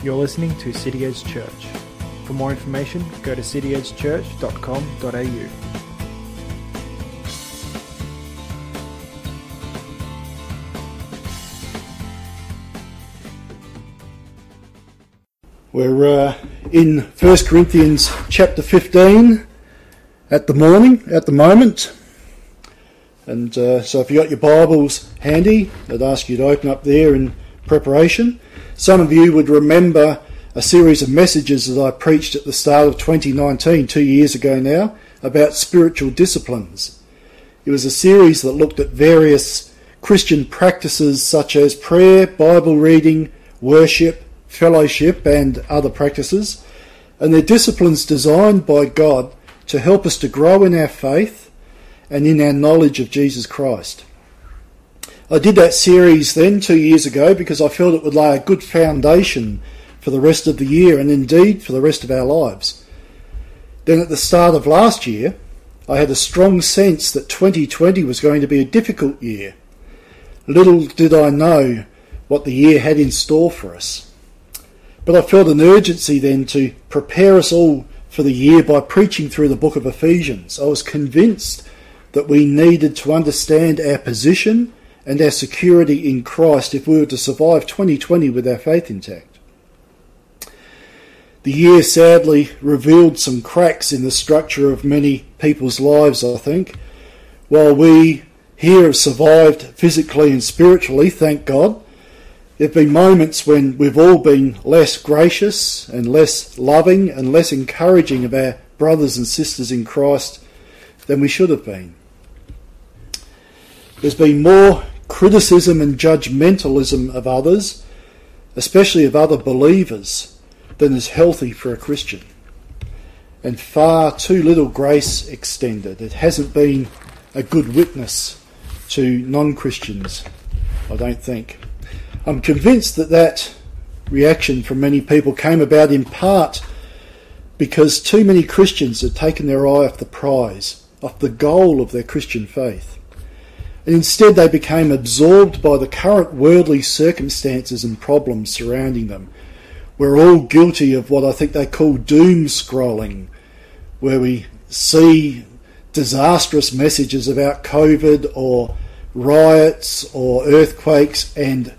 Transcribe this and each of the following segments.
You're listening to City Edge Church. For more information, go to cityedgechurch.com.au. We're uh, in 1 Corinthians chapter 15 at the morning, at the moment. And uh, so if you've got your Bibles handy, I'd ask you to open up there in preparation. Some of you would remember a series of messages that I preached at the start of 2019, two years ago now, about spiritual disciplines. It was a series that looked at various Christian practices such as prayer, Bible reading, worship, fellowship, and other practices, and they're disciplines designed by God to help us to grow in our faith and in our knowledge of Jesus Christ. I did that series then two years ago because I felt it would lay a good foundation for the rest of the year and indeed for the rest of our lives. Then at the start of last year, I had a strong sense that 2020 was going to be a difficult year. Little did I know what the year had in store for us. But I felt an urgency then to prepare us all for the year by preaching through the book of Ephesians. I was convinced that we needed to understand our position and our security in Christ if we were to survive 2020 with our faith intact. The year sadly revealed some cracks in the structure of many people's lives, I think. While we here have survived physically and spiritually, thank God, there have been moments when we've all been less gracious and less loving and less encouraging of our brothers and sisters in Christ than we should have been. There's been more criticism and judgmentalism of others, especially of other believers, than is healthy for a Christian. And far too little grace extended. It hasn't been a good witness to non Christians, I don't think. I'm convinced that that reaction from many people came about in part because too many Christians had taken their eye off the prize, off the goal of their Christian faith. And instead they became absorbed by the current worldly circumstances and problems surrounding them. We're all guilty of what I think they call doom scrolling, where we see disastrous messages about COVID or riots or earthquakes and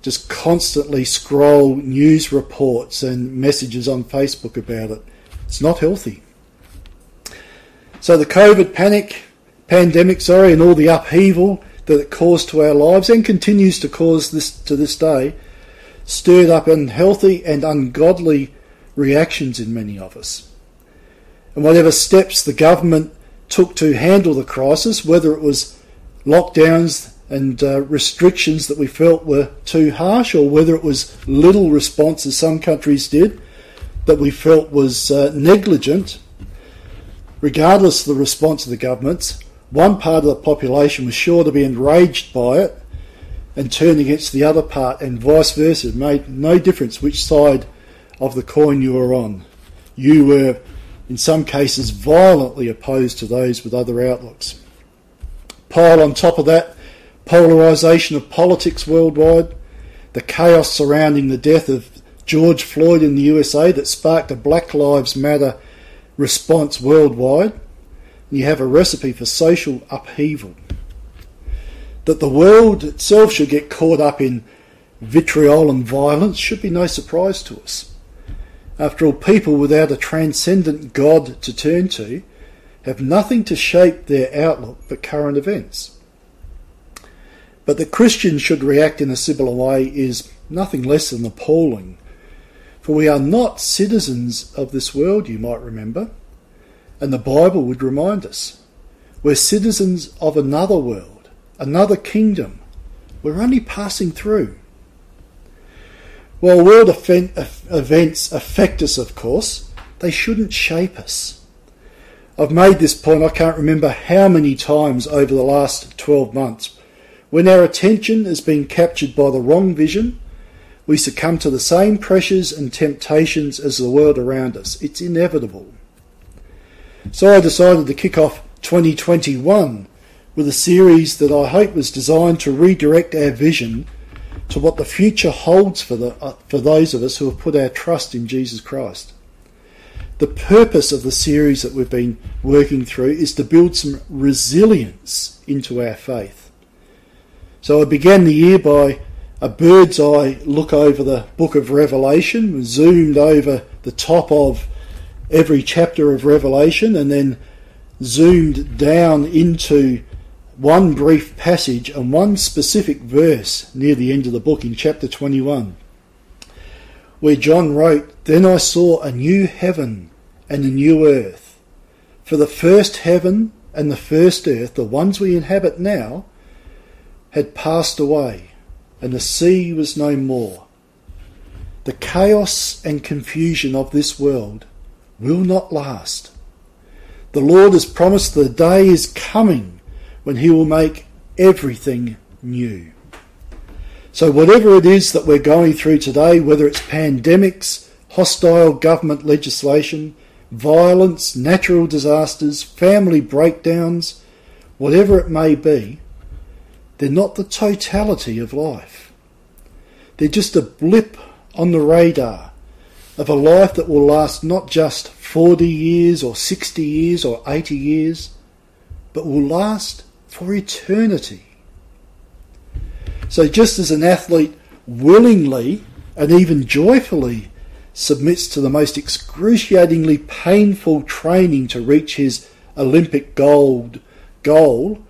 just constantly scroll news reports and messages on Facebook about it. It's not healthy. So the COVID panic, pandemic, sorry, and all the upheaval that it caused to our lives and continues to cause this to this day, stirred up unhealthy and ungodly reactions in many of us. And whatever steps the government took to handle the crisis, whether it was lockdowns and uh, restrictions that we felt were too harsh, or whether it was little response, as some countries did, that we felt was uh, negligent, regardless of the response of the governments, one part of the population was sure to be enraged by it and turn against the other part, and vice versa. It made no difference which side of the coin you were on. You were, in some cases, violently opposed to those with other outlooks. Pile on top of that, polarisation of politics worldwide, the chaos surrounding the death of George Floyd in the USA that sparked a Black Lives Matter response worldwide, you have a recipe for social upheaval. That the world itself should get caught up in vitriol and violence should be no surprise to us. After all, people without a transcendent God to turn to have nothing to shape their outlook but current events. But that Christians should react in a similar way is nothing less than appalling. For we are not citizens of this world, you might remember, and the Bible would remind us. We're citizens of another world, another kingdom. We're only passing through. While world events affect us, of course, they shouldn't shape us. I've made this point, I can't remember how many times over the last 12 months, when our attention has been captured by the wrong vision, we succumb to the same pressures and temptations as the world around us. It's inevitable. So I decided to kick off 2021 with a series that I hope was designed to redirect our vision to what the future holds for, the, uh, for those of us who have put our trust in Jesus Christ. The purpose of the series that we've been working through is to build some resilience into our faith. So I began the year by a bird's eye look over the book of Revelation, zoomed over the top of every chapter of Revelation, and then zoomed down into one brief passage and one specific verse near the end of the book in chapter 21, where John wrote, Then I saw a new heaven and a new earth. For the first heaven and the first earth, the ones we inhabit now, had passed away, and the sea was no more. The chaos and confusion of this world will not last. The Lord has promised the day is coming when He will make everything new. So, whatever it is that we're going through today, whether it's pandemics, hostile government legislation, violence, natural disasters, family breakdowns, whatever it may be, they're not the totality of life. They're just a blip on the radar of a life that will last not just 40 years or 60 years or 80 years, but will last for eternity. So, just as an athlete willingly and even joyfully submits to the most excruciatingly painful training to reach his Olympic gold goal,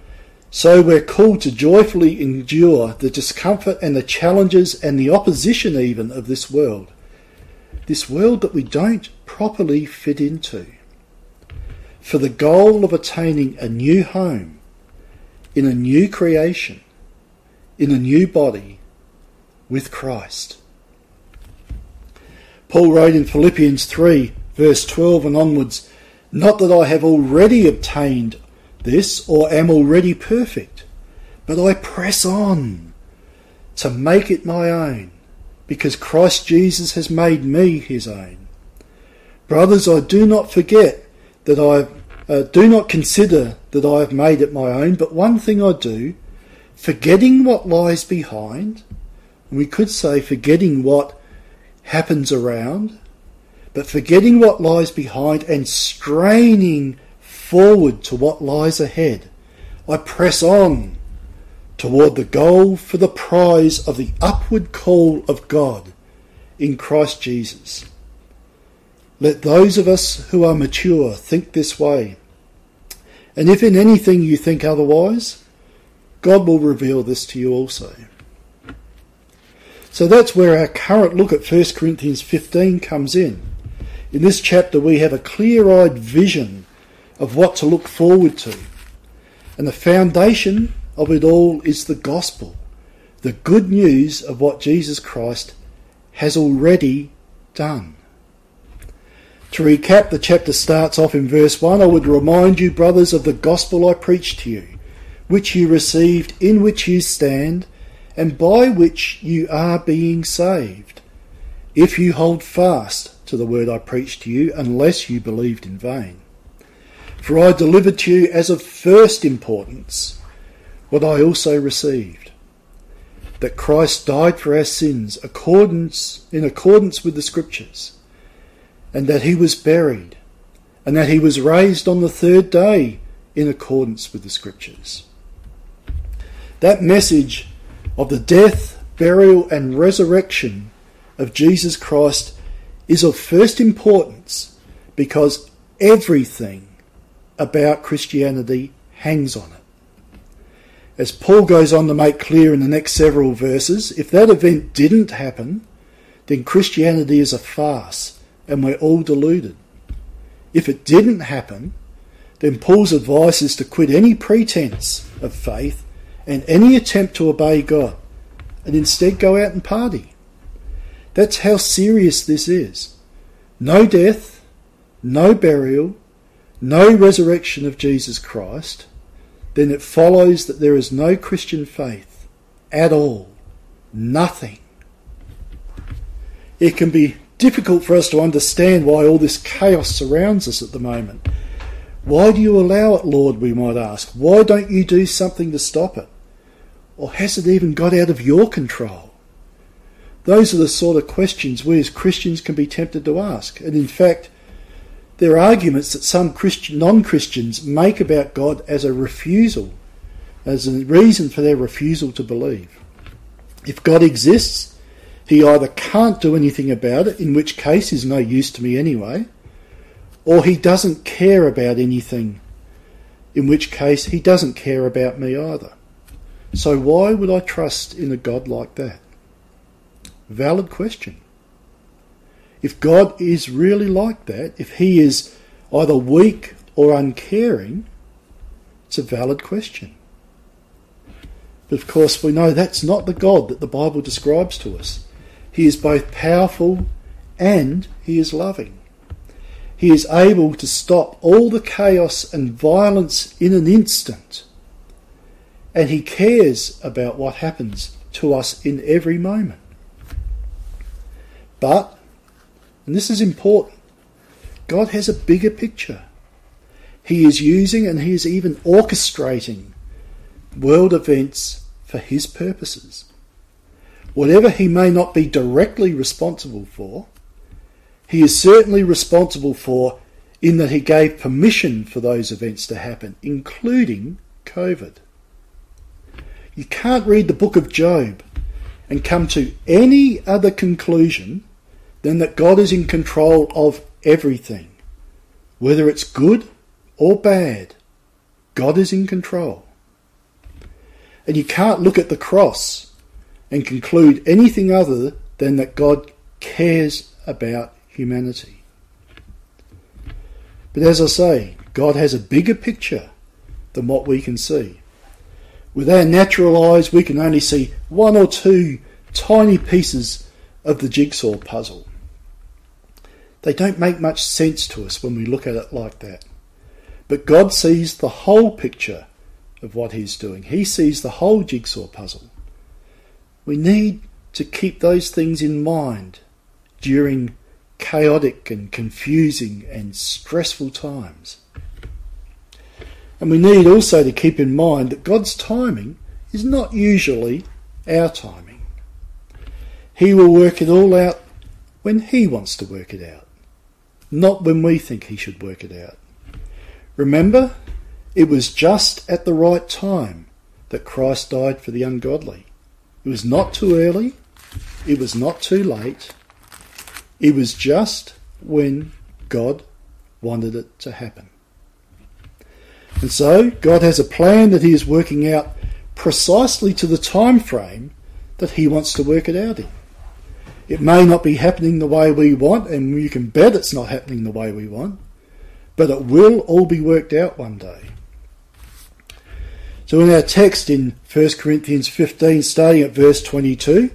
so we're called to joyfully endure the discomfort and the challenges and the opposition even of this world. This world that we don't properly fit into. For the goal of attaining a new home in a new creation, in a new body with Christ. Paul wrote in Philippians 3, verse 12 and onwards, Not that I have already obtained this or am already perfect, but I press on to make it my own, because Christ Jesus has made me his own. Brothers, I do not forget that I uh, do not consider that I have made it my own, but one thing I do, forgetting what lies behind, we could say forgetting what happens around, but forgetting what lies behind and straining forward to what lies ahead, I press on toward the goal for the prize of the upward call of God in Christ Jesus. Let those of us who are mature think this way. And if in anything you think otherwise, God will reveal this to you also. So that's where our current look at 1 Corinthians 15 comes in. In this chapter, we have a clear eyed vision of what to look forward to. And the foundation of it all is the gospel, the good news of what Jesus Christ has already done. To recap, the chapter starts off in verse 1 I would remind you, brothers, of the gospel I preached to you, which you received, in which you stand, and by which you are being saved, if you hold fast to the word I preached to you, unless you believed in vain. For I delivered to you as of first importance what I also received that Christ died for our sins accordance, in accordance with the Scriptures and that he was buried, and that he was raised on the third day in accordance with the Scriptures. That message of the death, burial, and resurrection of Jesus Christ is of first importance because everything about Christianity hangs on it. As Paul goes on to make clear in the next several verses, if that event didn't happen, then Christianity is a farce and we're all deluded. If it didn't happen, then Paul's advice is to quit any pretense of faith and any attempt to obey God and instead go out and party. That's how serious this is. No death, no burial, no resurrection of Jesus Christ, then it follows that there is no Christian faith at all. Nothing. It can be difficult for us to understand why all this chaos surrounds us at the moment. Why do you allow it, Lord? We might ask. Why don't you do something to stop it? Or has it even got out of your control? Those are the sort of questions we as Christians can be tempted to ask. And in fact, there are arguments that some Christian, non-Christians make about God as a refusal, as a reason for their refusal to believe. If God exists, he either can't do anything about it, in which case he's no use to me anyway, or he doesn't care about anything, in which case he doesn't care about me either. So why would I trust in a God like that? Valid question. If God is really like that, if he is either weak or uncaring, it's a valid question. But of course, we know that's not the God that the Bible describes to us. He is both powerful and he is loving. He is able to stop all the chaos and violence in an instant. And he cares about what happens to us in every moment. But, and this is important, God has a bigger picture. He is using and he is even orchestrating world events for his purposes. Whatever he may not be directly responsible for, he is certainly responsible for in that he gave permission for those events to happen, including COVID. You can't read the book of Job and come to any other conclusion than that God is in control of everything. Whether it's good or bad, God is in control. And you can't look at the cross and conclude anything other than that God cares about humanity. But as I say, God has a bigger picture than what we can see. With our natural eyes, we can only see one or two tiny pieces of the jigsaw puzzle. They don't make much sense to us when we look at it like that. But God sees the whole picture of what He's doing, He sees the whole jigsaw puzzle. We need to keep those things in mind during chaotic and confusing and stressful times. And we need also to keep in mind that God's timing is not usually our timing. He will work it all out when He wants to work it out not when we think he should work it out. Remember, it was just at the right time that Christ died for the ungodly. It was not too early, it was not too late, it was just when God wanted it to happen. And so, God has a plan that He is working out precisely to the time frame that He wants to work it out in. It may not be happening the way we want, and you can bet it's not happening the way we want, but it will all be worked out one day. So, in our text in 1 Corinthians 15, starting at verse 22,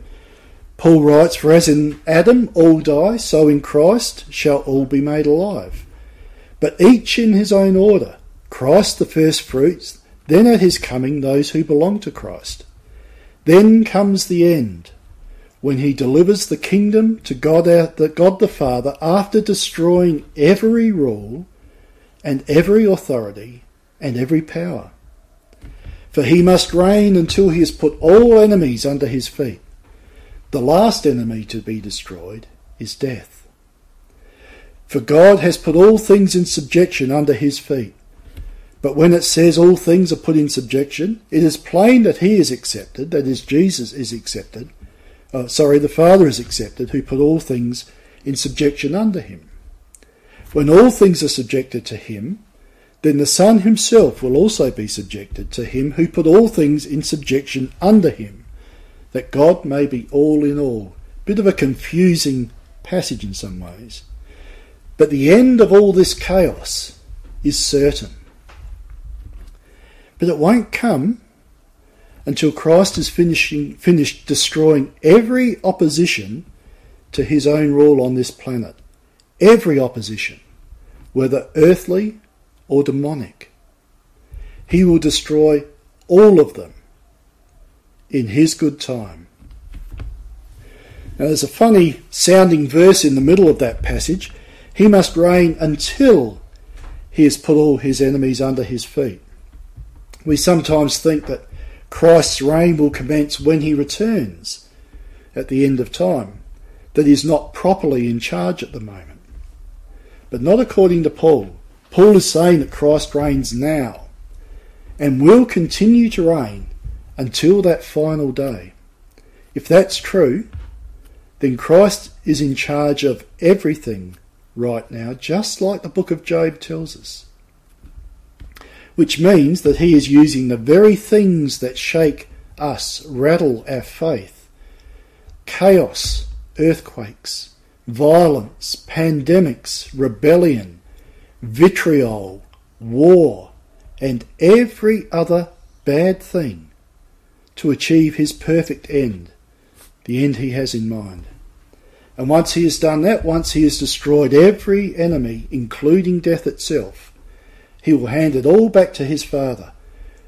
Paul writes, For as in Adam all die, so in Christ shall all be made alive. But each in his own order Christ the first fruits, then at his coming those who belong to Christ. Then comes the end when he delivers the kingdom to God, the God the Father after destroying every rule and every authority and every power. For he must reign until he has put all enemies under his feet. The last enemy to be destroyed is death. For God has put all things in subjection under his feet. But when it says all things are put in subjection, it is plain that he is accepted, that is, Jesus is accepted, uh, sorry, the Father is accepted, who put all things in subjection under him. When all things are subjected to him, then the Son himself will also be subjected to him who put all things in subjection under him, that God may be all in all. Bit of a confusing passage in some ways. But the end of all this chaos is certain. But it won't come until Christ is finishing, finished destroying every opposition to his own rule on this planet. Every opposition, whether earthly or demonic. He will destroy all of them in his good time. Now, there's a funny sounding verse in the middle of that passage. He must reign until he has put all his enemies under his feet. We sometimes think that Christ's reign will commence when he returns. at the end of time, that is not properly in charge at the moment. But not according to Paul. Paul is saying that Christ reigns now and will continue to reign until that final day. If that's true, then Christ is in charge of everything right now, just like the book of Job tells us. Which means that he is using the very things that shake us, rattle our faith chaos, earthquakes, violence, pandemics, rebellion, vitriol, war, and every other bad thing to achieve his perfect end, the end he has in mind. And once he has done that, once he has destroyed every enemy, including death itself, he will hand it all back to his Father,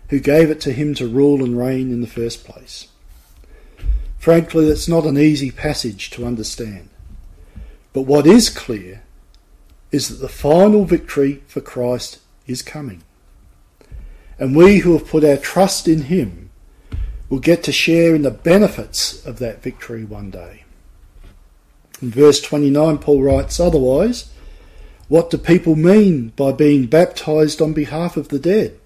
who gave it to him to rule and reign in the first place. Frankly, that's not an easy passage to understand. But what is clear is that the final victory for Christ is coming. And we who have put our trust in him will get to share in the benefits of that victory one day. In verse 29, Paul writes, Otherwise, what do people mean by being baptized on behalf of the dead?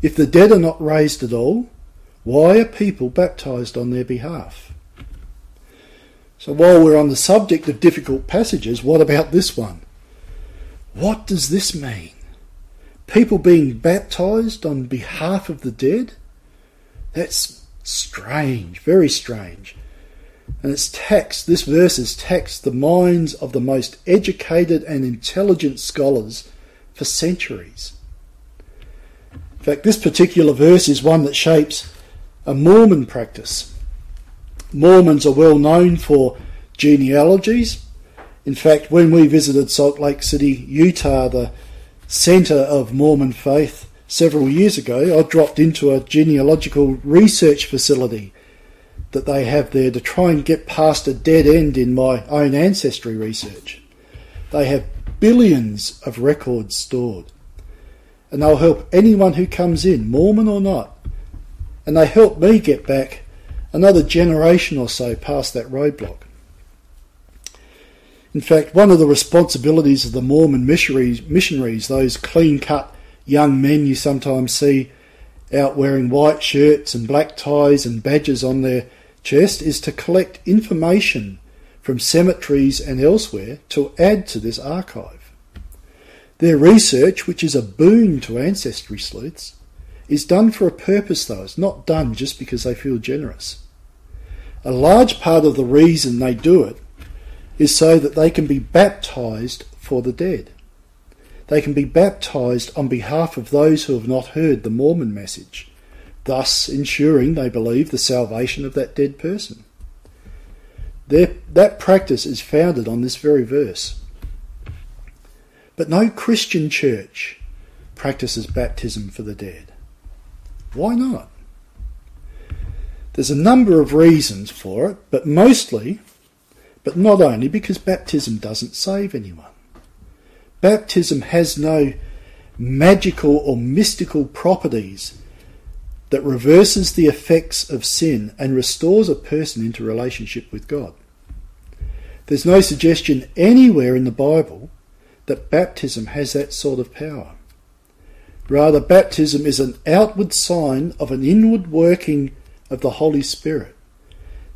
If the dead are not raised at all, why are people baptized on their behalf? So while we're on the subject of difficult passages, what about this one? What does this mean? People being baptized on behalf of the dead? That's strange, very strange. And it's taxed, this verse has taxed the minds of the most educated and intelligent scholars for centuries. In fact, this particular verse is one that shapes a Mormon practice. Mormons are well known for genealogies. In fact, when we visited Salt Lake City, Utah, the centre of Mormon faith, several years ago, I dropped into a genealogical research facility that they have there to try and get past a dead end in my own ancestry research. They have billions of records stored. And they'll help anyone who comes in, Mormon or not. And they help me get back another generation or so past that roadblock. In fact, one of the responsibilities of the Mormon missionaries, missionaries those clean cut young men you sometimes see out wearing white shirts and black ties and badges on their chest is to collect information from cemeteries and elsewhere to add to this archive. Their research, which is a boon to ancestry sleuths, is done for a purpose though. It's not done just because they feel generous. A large part of the reason they do it is so that they can be baptized for the dead. They can be baptized on behalf of those who have not heard the Mormon message thus ensuring, they believe, the salvation of that dead person. Their, that practice is founded on this very verse. But no Christian church practices baptism for the dead. Why not? There's a number of reasons for it, but mostly, but not only, because baptism doesn't save anyone. Baptism has no magical or mystical properties that reverses the effects of sin and restores a person into relationship with God. There's no suggestion anywhere in the Bible that baptism has that sort of power. Rather, baptism is an outward sign of an inward working of the Holy Spirit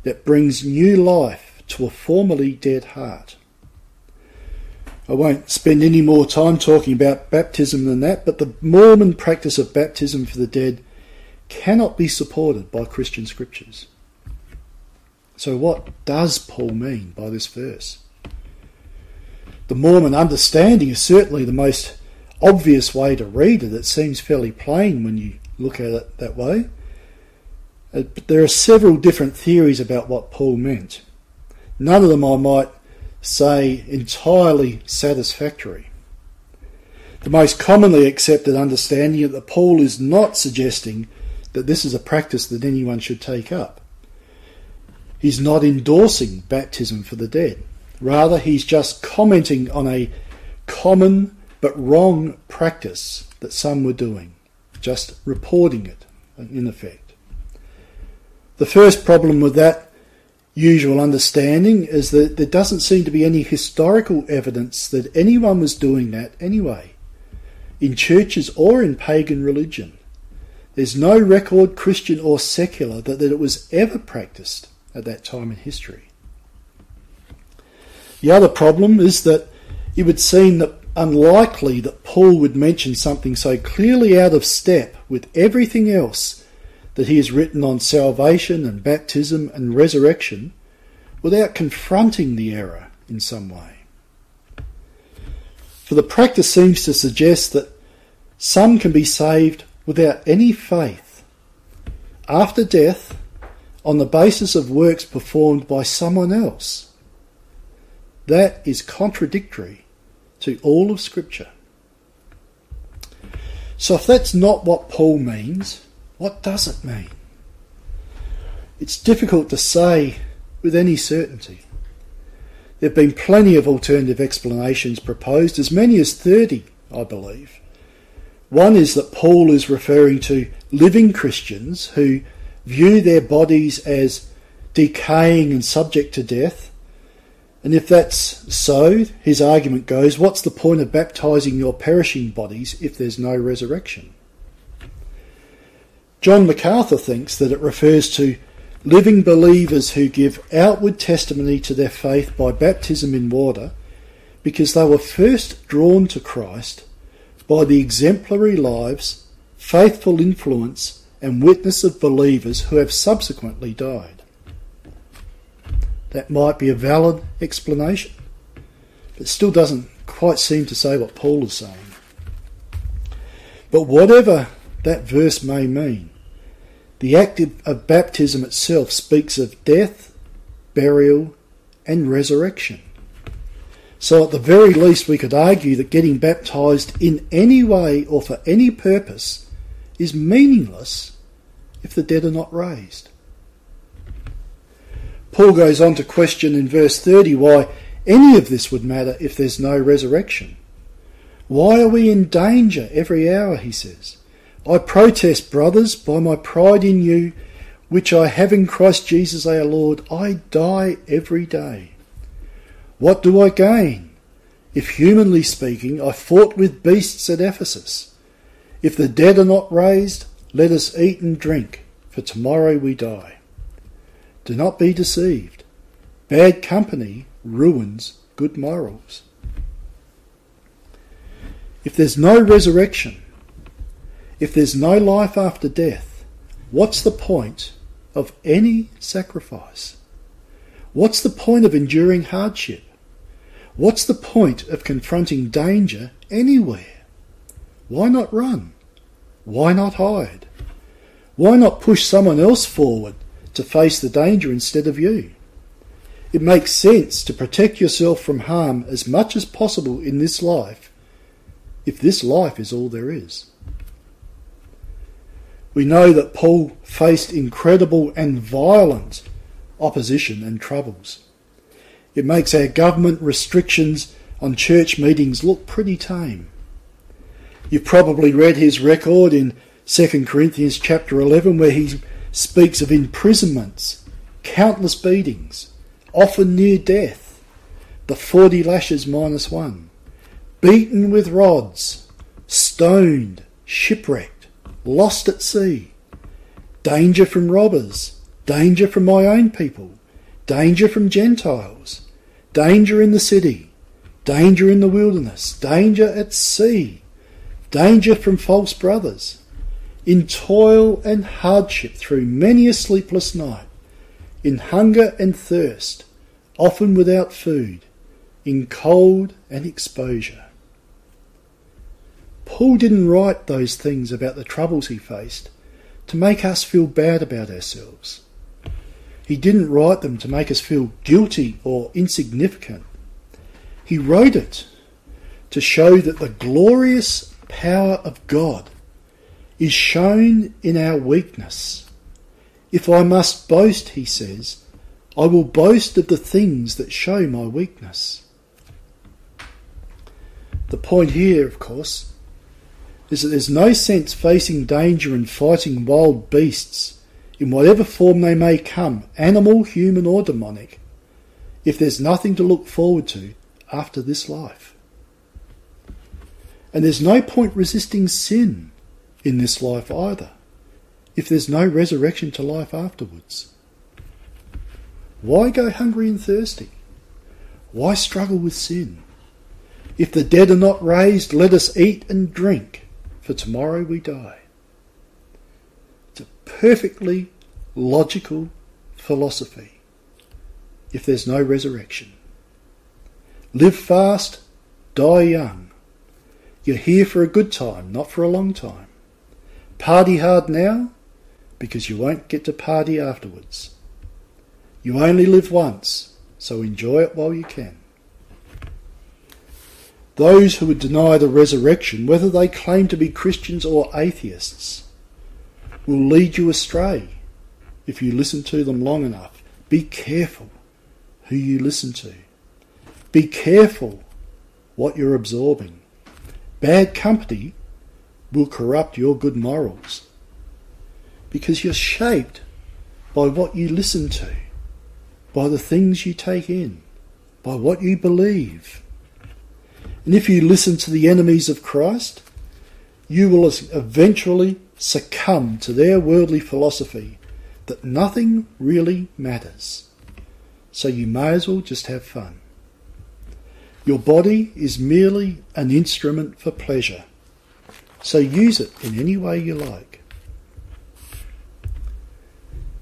that brings new life to a formerly dead heart. I won't spend any more time talking about baptism than that, but the Mormon practice of baptism for the dead cannot be supported by Christian scriptures. So, what does Paul mean by this verse? The Mormon understanding is certainly the most obvious way to read it. It seems fairly plain when you look at it that way. Uh, but there are several different theories about what Paul meant. None of them, I might say, entirely satisfactory. The most commonly accepted understanding is that Paul is not suggesting that this is a practice that anyone should take up. He's not endorsing baptism for the dead. Rather, he's just commenting on a common but wrong practice that some were doing, just reporting it in effect. The first problem with that usual understanding is that there doesn't seem to be any historical evidence that anyone was doing that anyway, in churches or in pagan religion. There's no record, Christian or secular, that, that it was ever practiced at that time in history. The other problem is that it would seem that unlikely that Paul would mention something so clearly out of step with everything else that he has written on salvation and baptism and resurrection without confronting the error in some way. For the practice seems to suggest that some can be saved without any faith after death on the basis of works performed by someone else. That is contradictory to all of Scripture. So, if that's not what Paul means, what does it mean? It's difficult to say with any certainty. There have been plenty of alternative explanations proposed, as many as 30, I believe. One is that Paul is referring to living Christians who view their bodies as decaying and subject to death. And if that's so, his argument goes, what's the point of baptizing your perishing bodies if there's no resurrection? John MacArthur thinks that it refers to living believers who give outward testimony to their faith by baptism in water because they were first drawn to Christ by the exemplary lives, faithful influence, and witness of believers who have subsequently died. That might be a valid explanation, but still doesn't quite seem to say what Paul is saying. But whatever that verse may mean, the act of baptism itself speaks of death, burial, and resurrection. So, at the very least, we could argue that getting baptized in any way or for any purpose is meaningless if the dead are not raised. Paul goes on to question in verse 30 why any of this would matter if there's no resurrection. Why are we in danger every hour, he says. I protest, brothers, by my pride in you, which I have in Christ Jesus our Lord, I die every day. What do I gain? If humanly speaking, I fought with beasts at Ephesus. If the dead are not raised, let us eat and drink, for tomorrow we die. Do not be deceived. Bad company ruins good morals. If there's no resurrection, if there's no life after death, what's the point of any sacrifice? What's the point of enduring hardship? What's the point of confronting danger anywhere? Why not run? Why not hide? Why not push someone else forward to face the danger instead of you? It makes sense to protect yourself from harm as much as possible in this life, if this life is all there is. We know that Paul faced incredible and violent opposition and troubles. It makes our government restrictions on church meetings look pretty tame. You've probably read his record in 2 Corinthians chapter 11 where he speaks of imprisonments, countless beatings, often near death, the 40 lashes minus one, beaten with rods, stoned, shipwrecked lost at sea, danger from robbers, danger from my own people, danger from Gentiles, danger in the city, danger in the wilderness, danger at sea, danger from false brothers, in toil and hardship through many a sleepless night, in hunger and thirst, often without food, in cold and exposure. Paul didn't write those things about the troubles he faced to make us feel bad about ourselves. He didn't write them to make us feel guilty or insignificant. He wrote it to show that the glorious power of God is shown in our weakness. If I must boast, he says, I will boast of the things that show my weakness. The point here, of course, is that there's no sense facing danger and fighting wild beasts in whatever form they may come, animal, human, or demonic, if there's nothing to look forward to after this life. And there's no point resisting sin in this life either, if there's no resurrection to life afterwards. Why go hungry and thirsty? Why struggle with sin? If the dead are not raised, let us eat and drink, for tomorrow we die. It's a perfectly logical philosophy if there's no resurrection. Live fast, die young. You're here for a good time, not for a long time. Party hard now, because you won't get to party afterwards. You only live once, so enjoy it while you can. Those who would deny the resurrection, whether they claim to be Christians or atheists, will lead you astray if you listen to them long enough. Be careful who you listen to. Be careful what you're absorbing. Bad company will corrupt your good morals because you're shaped by what you listen to, by the things you take in, by what you believe. And if you listen to the enemies of Christ, you will eventually succumb to their worldly philosophy that nothing really matters. So you may as well just have fun. Your body is merely an instrument for pleasure, so use it in any way you like.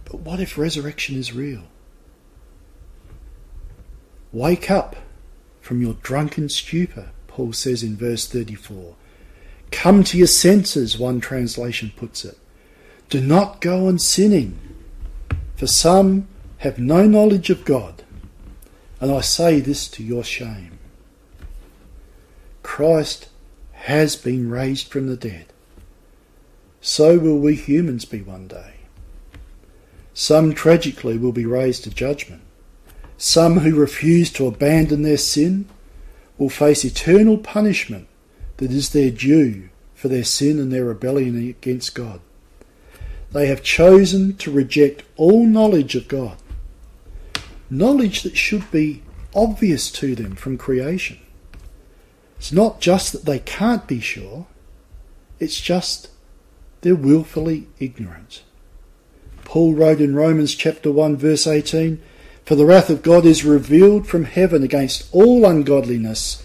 But what if resurrection is real? Wake up from your drunken stupor Paul says in verse 34. Come to your senses, one translation puts it. Do not go on sinning, for some have no knowledge of God, and I say this to your shame. Christ has been raised from the dead. So will we humans be one day. Some tragically will be raised to judgment. Some who refuse to abandon their sin will face eternal punishment that is their due for their sin and their rebellion against God. They have chosen to reject all knowledge of God, knowledge that should be obvious to them from creation. It's not just that they can't be sure, it's just they're willfully ignorant. Paul wrote in Romans chapter 1 verse 18, for the wrath of God is revealed from heaven against all ungodliness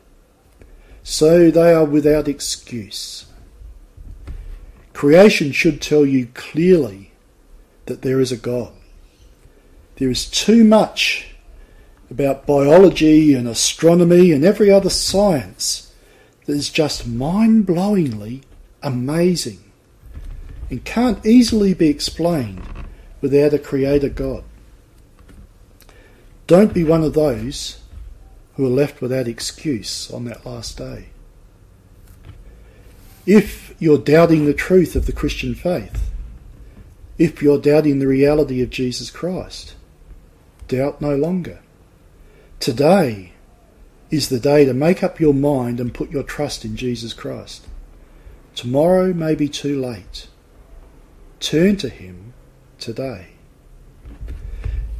So they are without excuse. Creation should tell you clearly that there is a God. There is too much about biology and astronomy and every other science that is just mind blowingly amazing and can't easily be explained without a creator God. Don't be one of those who are left without excuse on that last day. If you're doubting the truth of the Christian faith, if you're doubting the reality of Jesus Christ, doubt no longer. Today is the day to make up your mind and put your trust in Jesus Christ. Tomorrow may be too late. Turn to Him today.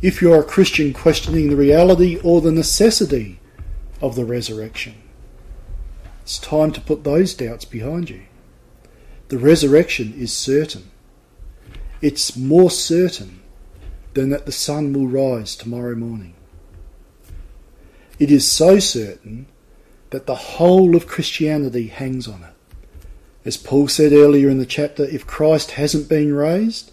If you're a Christian questioning the reality or the necessity of the resurrection. It's time to put those doubts behind you. The resurrection is certain. It's more certain than that the sun will rise tomorrow morning. It is so certain that the whole of Christianity hangs on it. As Paul said earlier in the chapter, if Christ hasn't been raised,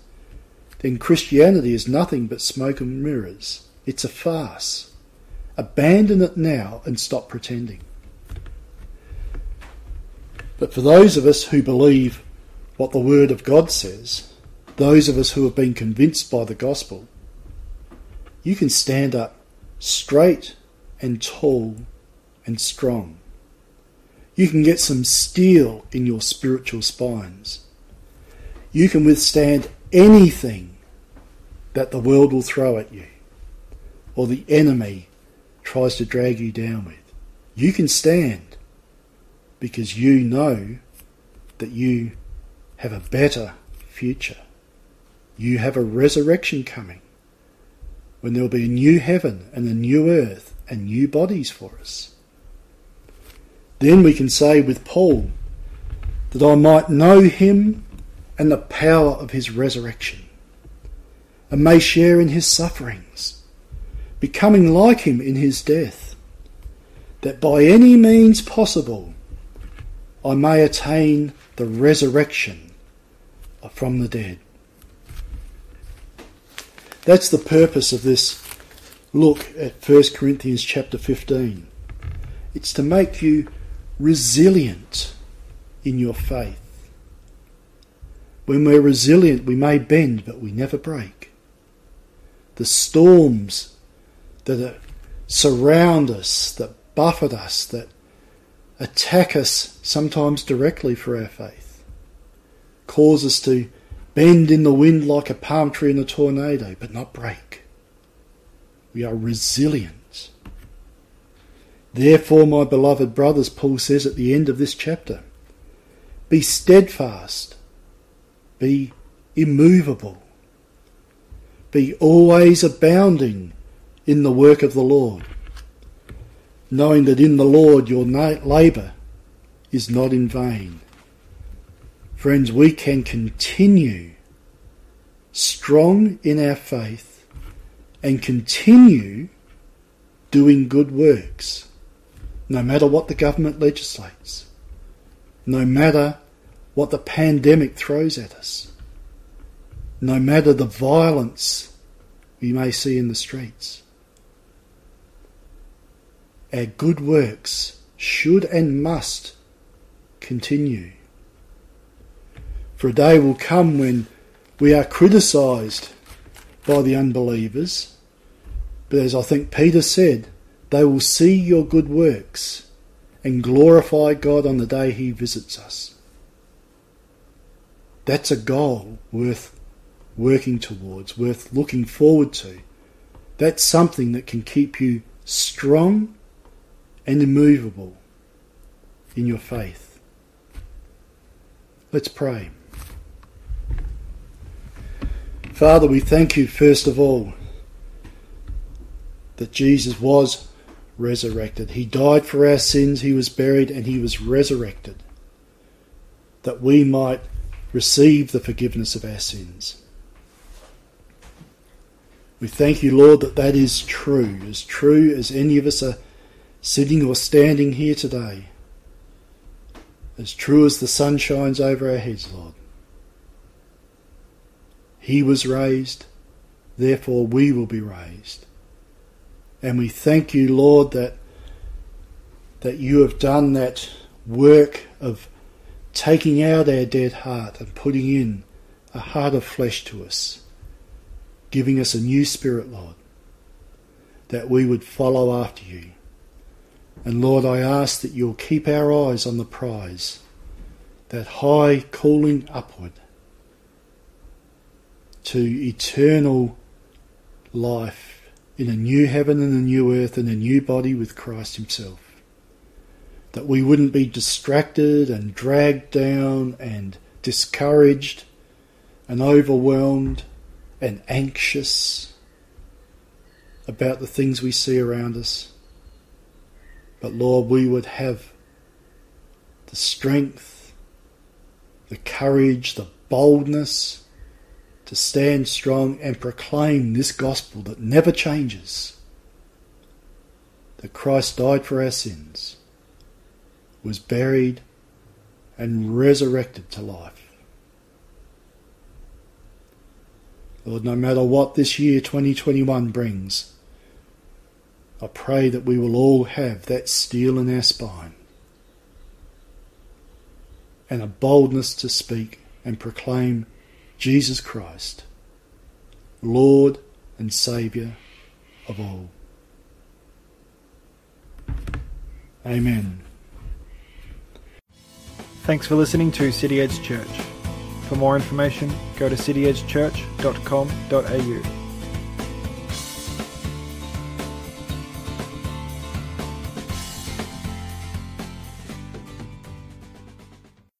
then Christianity is nothing but smoke and mirrors. It's a farce. Abandon it now and stop pretending. But for those of us who believe what the Word of God says, those of us who have been convinced by the gospel, you can stand up straight and tall and strong. You can get some steel in your spiritual spines. You can withstand anything that the world will throw at you or the enemy tries to drag you down with. You can stand because you know that you have a better future. You have a resurrection coming when there will be a new heaven and a new earth and new bodies for us. Then we can say with Paul that I might know him and the power of his resurrection and may share in his sufferings, becoming like him in his death, that by any means possible I may attain the resurrection from the dead. That's the purpose of this look at 1 Corinthians chapter 15. It's to make you resilient in your faith. When we're resilient, we may bend, but we never break. The storms that surround us, that buffet us, that attack us sometimes directly for our faith, cause us to bend in the wind like a palm tree in a tornado, but not break. We are resilient. Therefore, my beloved brothers, Paul says at the end of this chapter, be steadfast, be immovable, be always abounding in the work of the Lord, knowing that in the Lord your labour is not in vain. Friends, we can continue strong in our faith and continue doing good works, no matter what the government legislates, no matter what the pandemic throws at us, no matter the violence we may see in the streets. Our good works should and must continue. For a day will come when we are criticised by the unbelievers, but as I think Peter said, they will see your good works and glorify God on the day He visits us. That's a goal worth working towards, worth looking forward to. That's something that can keep you strong and immovable in your faith. Let's pray. Father, we thank you first of all that Jesus was resurrected. He died for our sins, he was buried, and he was resurrected that we might receive the forgiveness of our sins. We thank you, Lord, that that is true, as true as any of us are sitting or standing here today, as true as the sun shines over our heads, Lord. He was raised, therefore we will be raised. And we thank you, Lord, that, that you have done that work of taking out our dead heart and putting in a heart of flesh to us, giving us a new spirit, Lord, that we would follow after you and Lord, I ask that you'll keep our eyes on the prize, that high calling upward to eternal life in a new heaven and a new earth and a new body with Christ Himself. That we wouldn't be distracted and dragged down and discouraged and overwhelmed and anxious about the things we see around us but Lord, we would have the strength, the courage, the boldness to stand strong and proclaim this gospel that never changes. That Christ died for our sins, was buried, and resurrected to life. Lord, no matter what this year 2021 brings, I pray that we will all have that steel in our spine and a boldness to speak and proclaim Jesus Christ, Lord and Saviour of all. Amen. Thanks for listening to City Edge Church. For more information, go to cityedgechurch.com.au.